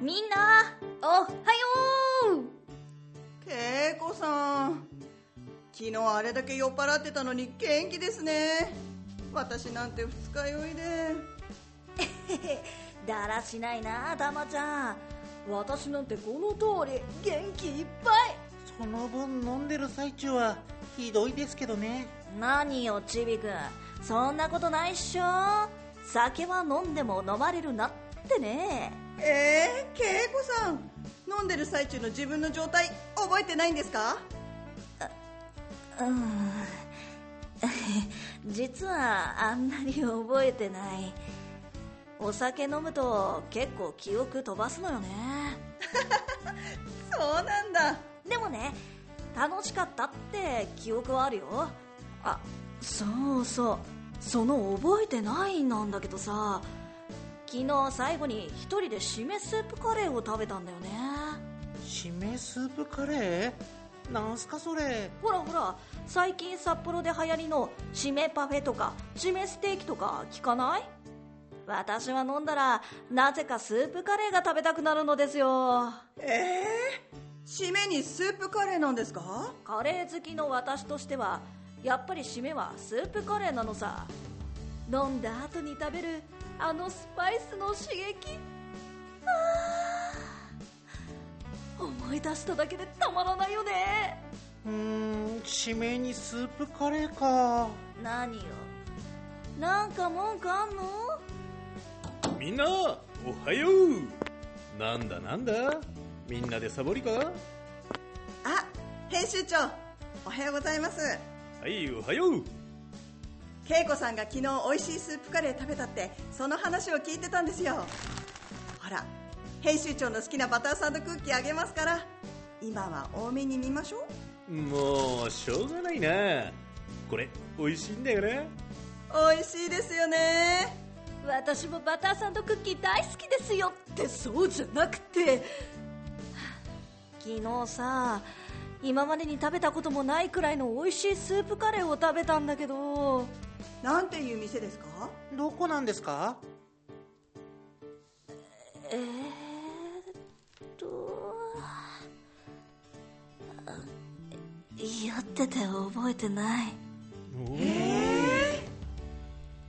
みんなおはよう。恵子さん。昨日あれだけ酔っ払ってたのに元気ですね。私なんて二日酔いで。だらしないなたまちゃん。私なんてこの通り元気いっぱい。その分飲んでる最中はひどいですけどね。何よちびくん。そんなことないっしょ。酒は飲んでも飲まれるなってね。えー、恵子さん飲んでる最中の自分の状態覚えてないんですか？うん。実はあんまり覚えてない。お酒飲むと結構記憶飛ばすのよね。そうなんだ。でもね楽しかったって記憶はあるよ。あそうそう。その覚えてないなんだけどさ昨日最後に一人でしめスープカレーを食べたんだよね。しめスープカレー？なんすかそれ？ほらほら最近札幌で流行りのしめパフェとかしめステーキとか聞かない？私は飲んだらなぜかスープカレーが食べたくなるのですよ。ええー、締めにスープカレーなんですか？カレー好きの私としてはやっぱり締めはスープカレーなのさ。飲んだ後に食べるあのスパイスの刺激。思い出しただけでたまらないよね。うーん締めにスープカレーか。何よ。なんか文句あんの？みんなおはよう。なんだなんだ？みんなでサボりか？あ編集長おはようございます。はいおはよう恵子さんが昨日美味しいスープカレー食べたってその話を聞いてたんですよ。ほら編集長の好きなバターサンドクッキーあげますから今は多めに見ましょう。もうしょうがないな。これ美味しいんだよな。美味しいですよね。私もバターサンドクッキー大好きですよってそうじゃなくて。昨日さ今までに食べたこともないくらいの美味しいスープカレーを食べたんだけどなんていう店ですか？どこなんですか？えー、っと酔ってて覚えてない。ええ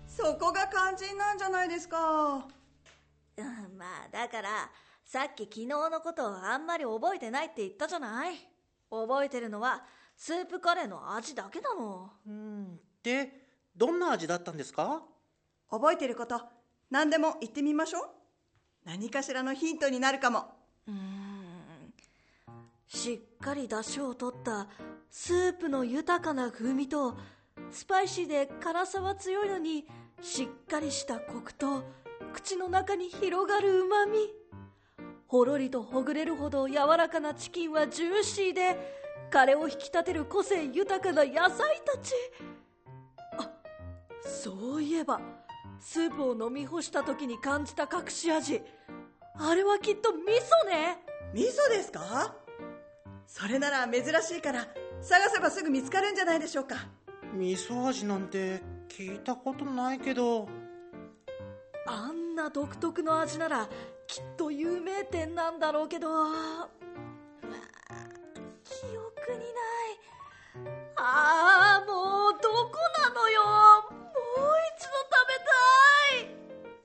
ー、そこが肝心なんじゃないですか、うん、まあだからさっき昨日のことをあんまり覚えてないって言ったじゃない。覚えてるのはスープカレーの味だけなのうん。でどんな味だったんですか？覚えてること何でも言ってみましょう。何かしらのヒントになるかも。うん。しっかり出汁を取ったスープの豊かな風味とスパイシーで辛さは強いのにしっかりしたコクと口の中に広がるうまみほろりとほぐれるほど柔らかなチキンはジューシーでカレーを引き立てる個性豊かな野菜たち。あそういえばスープを飲み干した時に感じた隠し味。あれはきっと味噌ね。味噌ですか？それなら珍しいから探せばすぐ見つかるんじゃないでしょうか。味噌味なんて聞いたことないけど。あんな独特の味ならきっと有名店なんだろうけど、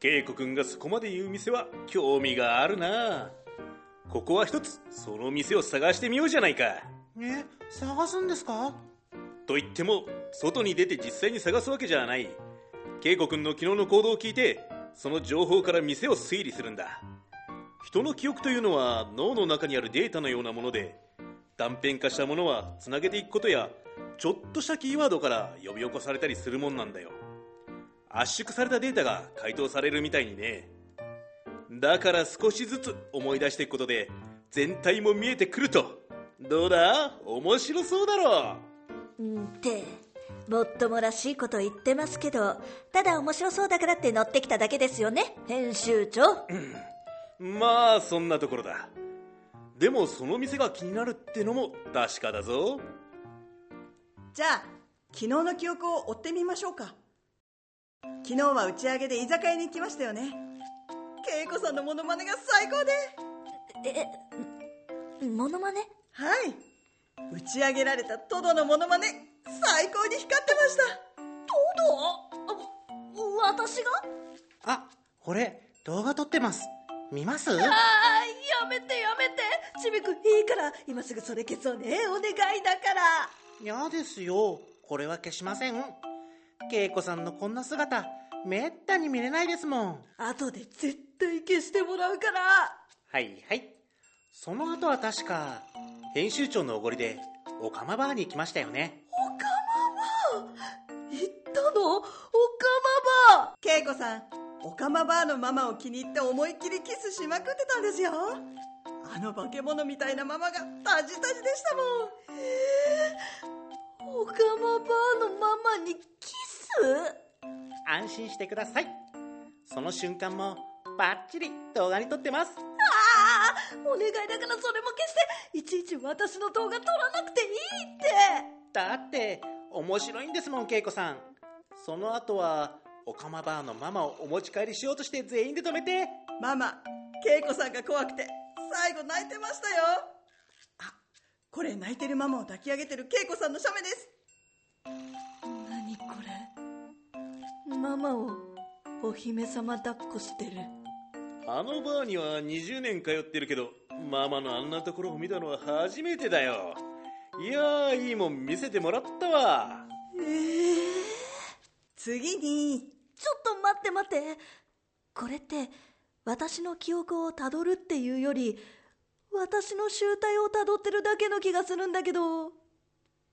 恵子くんがそこまで言う店は興味があるな。ここは一つその店を探してみようじゃないか。え探すんですか？と言っても外に出て実際に探すわけじゃない。恵子くんの昨日の行動を聞いてその情報から店を推理するんだ。人の記憶というのは脳の中にあるデータのようなもので断片化したものはつなげていくことやちょっとしたキーワードから呼び起こされたりするもんなんだよ圧縮されたデータが回答されるみたいにね。だから少しずつ思い出していくことで全体も見えてくると。どうだ？面白そうだろ。うんってもっともらしいこと言ってますけどただ面白そうだからって乗ってきただけですよね編集長、うん、まあそんなところだ。でもその店が気になるってのも確かだぞ。じゃあ昨日の記憶を追ってみましょうか昨日は打ち上げで居酒屋に行きましたよね。恵子さんのモノマネが最高で。えモノマネ？はい。打ち上げられたトドのモノマネ最高に光ってました。トド？あ私が？あ、これ、動画撮ってます。見ます？あーやめてやめて。ちびくんいいから今すぐそれ消そうね。お願いだから。嫌ですよ。これは消しません。恵子さんのこんな姿、めったに見れないですもん。後で絶対消してもらうからはいはい。その後は確か、編集長のおごりで、オカマバーに行きましたよね。おかまば行ったの？おかまば恵子さんオカマバーのママを気に入って思いっきりキスしまくってたんですよあの化け物みたいなママがタジタジでしたもんおかまばのママにキス安心してください。その瞬間も、バッチリ動画に撮ってます。ああお願いだからそれも消していちいち私の動画撮らなくていいってだって、面白いんですもん、恵子さん。その後は、オカマバーのママをお持ち帰りしようとして全員で止めて、ママ恵子さんが怖くて最後泣いてましたよあこれ泣いてるママを抱き上げてる恵子さんの写メです何これママをお姫様抱っこしてる。あのバーには20年通ってるけどママのあんなところを見たのは初めてだよ。いやーいいもん見せてもらったわ。ええ次にちょっと待って待って。これって私の記憶をたどるっていうより私の集体をたどってるだけの気がするんだけど。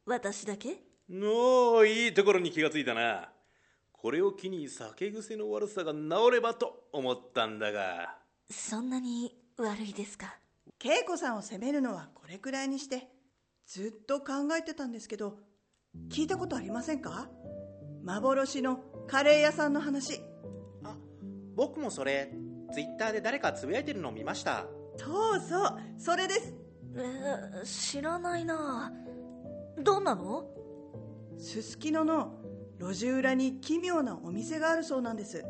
私だけ？のーいいところに気がついたなこれを機に酒癖の悪さが治ればと思ったんだが。そんなに悪いですか？恵子さんを責めるのはこれくらいにしてずっと考えてたんですけど聞いたことありませんか？幻のカレー屋さんの話。あ、僕もそれ、ツイッターで誰かつぶやいてるのを見ました。そうそうそれです。えー知らないな。どんなの？すすきのの路地裏に奇妙なお店があるそうなんです。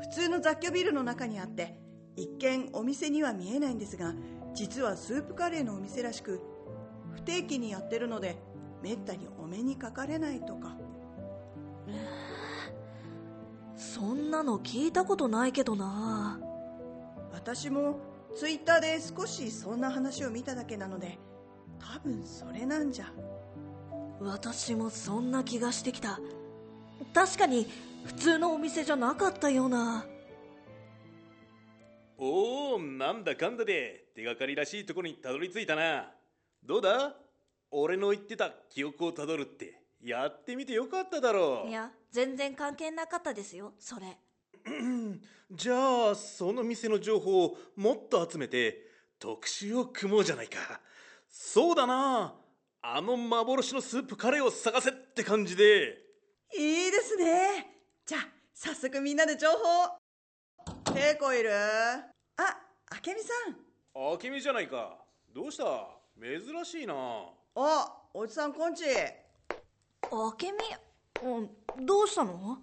普通の雑居ビルの中にあって一見お店には見えないんですが実はスープカレーのお店らしく不定期にやってるのでめったにお目にかかれないとか。そんなの聞いたことないけどな。私もツイッターで少しそんな話を見ただけなので多分それなんじゃ。私もそんな気がしてきた確かに普通のお店じゃなかったような。おおなんだかんだで手がかりらしいところにたどり着いたな。どうだ？俺の言ってた記憶をたどるってやってみてよかっただろう。いや全然関係なかったですよそれ。じゃあその店の情報をもっと集めて特集を組もうじゃないか。そうだな。あの幻のスープカレーを探せって感じでいいですね。じゃあ早速みんなで情報稽古いるあ明美さん。あけみじゃないか。どうした？珍しいな。あおじさんこんち。あけみうんどうしたの？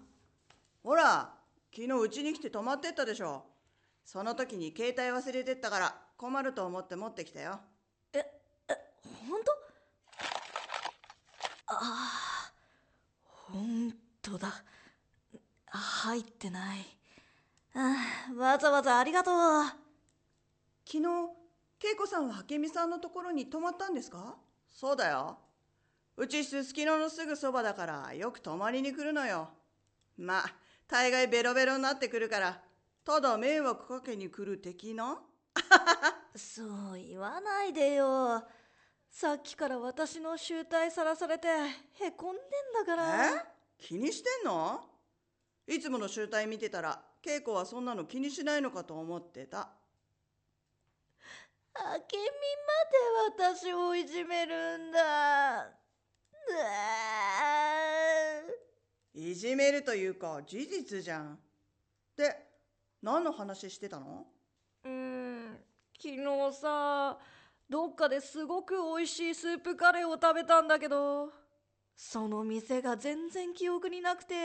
ほら昨日うちに来て泊まってったでしょ。その時に携帯忘れてったから困ると思って持ってきたよ。ええ本当？ああ本当だ。入ってない。ああわざわざありがとう。昨日恵子さんは明美さんのところに泊まったんですか？そうだよ。うちすすきののすぐそばだからよく泊まりに来るのよ。まあ大概ベロベロになってくるからただ迷惑かけに来る的な？そう言わないでよさっきから私の集体さらされてへこんでんだから。え？気にしてんの？いつもの集体見てたら恵子はそんなの気にしないのかと思ってた。あけみまで私をいじめるんだ。いじめるというか事実じゃん。で何の話してたの？うん。昨日さどっかですごく美味しいスープカレーを食べたんだけどその店が全然記憶になくて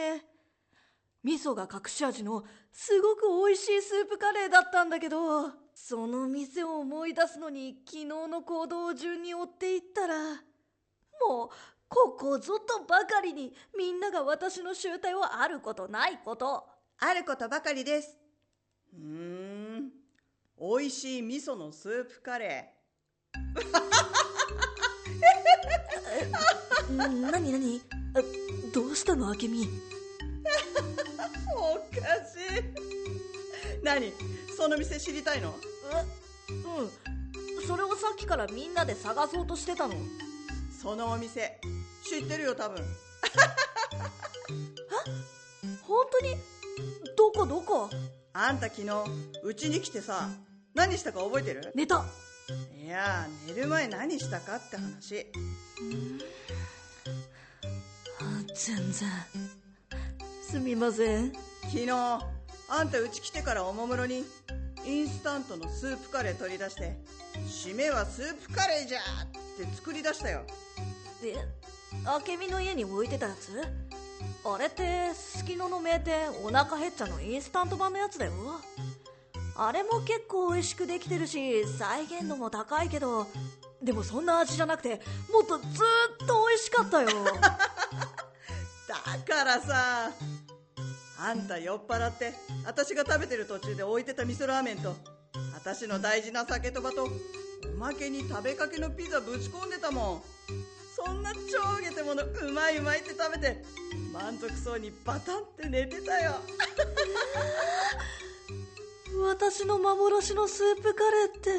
味噌が隠し味のすごく美味しいスープカレーだったんだけどその店を思い出すのに昨日の行動を順に追っていったらもうここぞとばかりにみんなが私の集体をあることないことあることばかりです。うーん。美味しい味噌のスープカレー。なになにあどうしたのあけみーおかしい。何？その店知りたいの？えうん。それをさっきからみんなで探そうとしてたの。そのお店。知ってるよ多分。本当に？どこどこ？あんた昨日うちに来てさ何したか覚えてる？寝たいや寝る前何したかって話。あ全然。すみません。昨日あんたうち来てからおもむろにインスタントのスープカレー取り出して締めはスープカレーじゃって作り出したよ。えあけみの家に置いてたやつ？あれってすきのの名店お腹へっちゃのインスタント版のやつだよあれも結構美味しくできてるし再現度も高いけどでもそんな味じゃなくてもっとずーっと美味しかったよ。だからさあんた酔っ払って私が食べてる途中で置いてた味噌ラーメンと私の大事な酒とばとおまけに食べかけのピザぶち込んでたもん。そんな超ゲテものうまいうまいって食べて満足そうにバタンって寝てたよ 私の幻のスープカレーって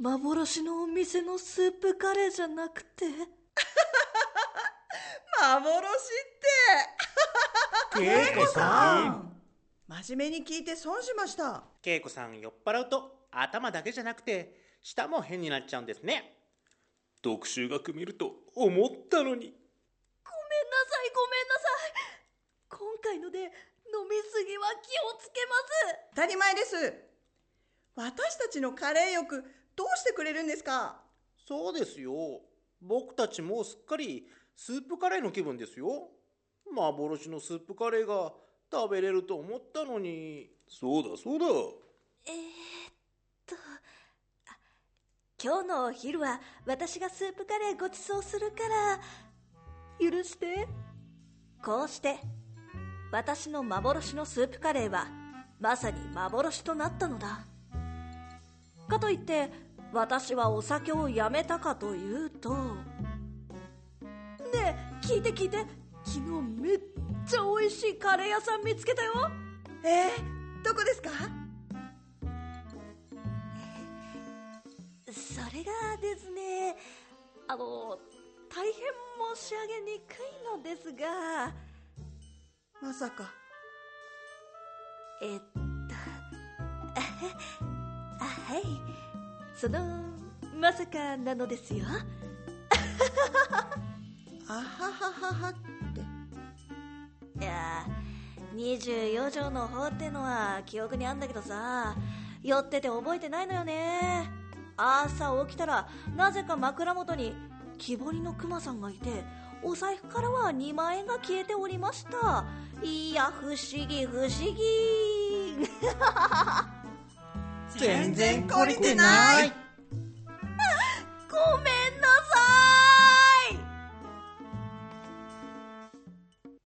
幻のお店のスープカレーじゃなくて。幻って。恵子さん。真面目に聞いて損しました。恵子さん酔っ払うと頭だけじゃなくて舌も変になっちゃうんですね。特集学見ると思ったのに。ごめんなさいごめんなさい今回ので飲みすぎは気をつけます。当たり前です。私たちのカレー欲どうしてくれるんですか？そうですよ。僕たちもうすっかりスープカレーの気分ですよ。幻のスープカレーが食べれると思ったのに。そうだそうだ。えー、っとあ今日のお昼は私がスープカレーごちそうするから許して。こうして私の幻のスープカレーはまさに幻となったのだ。かといって私はお酒をやめたかというと。ねえ聞いて聞いて。昨日めっちゃ美味しいカレー屋さん見つけたよ。えー、どこですか？それがですねあの大変申し上げにくいのですがまさか。えっとあはい。そのまさかなのですよ。あははははって。いや24条の方ってのは記憶にあんだけどさ酔ってて覚えてないのよね。朝起きたらなぜか枕元に木彫りのクマさんがいてお財布からは2万円が消えておりましたいや不思議不思議。全然懲りてない。ごめん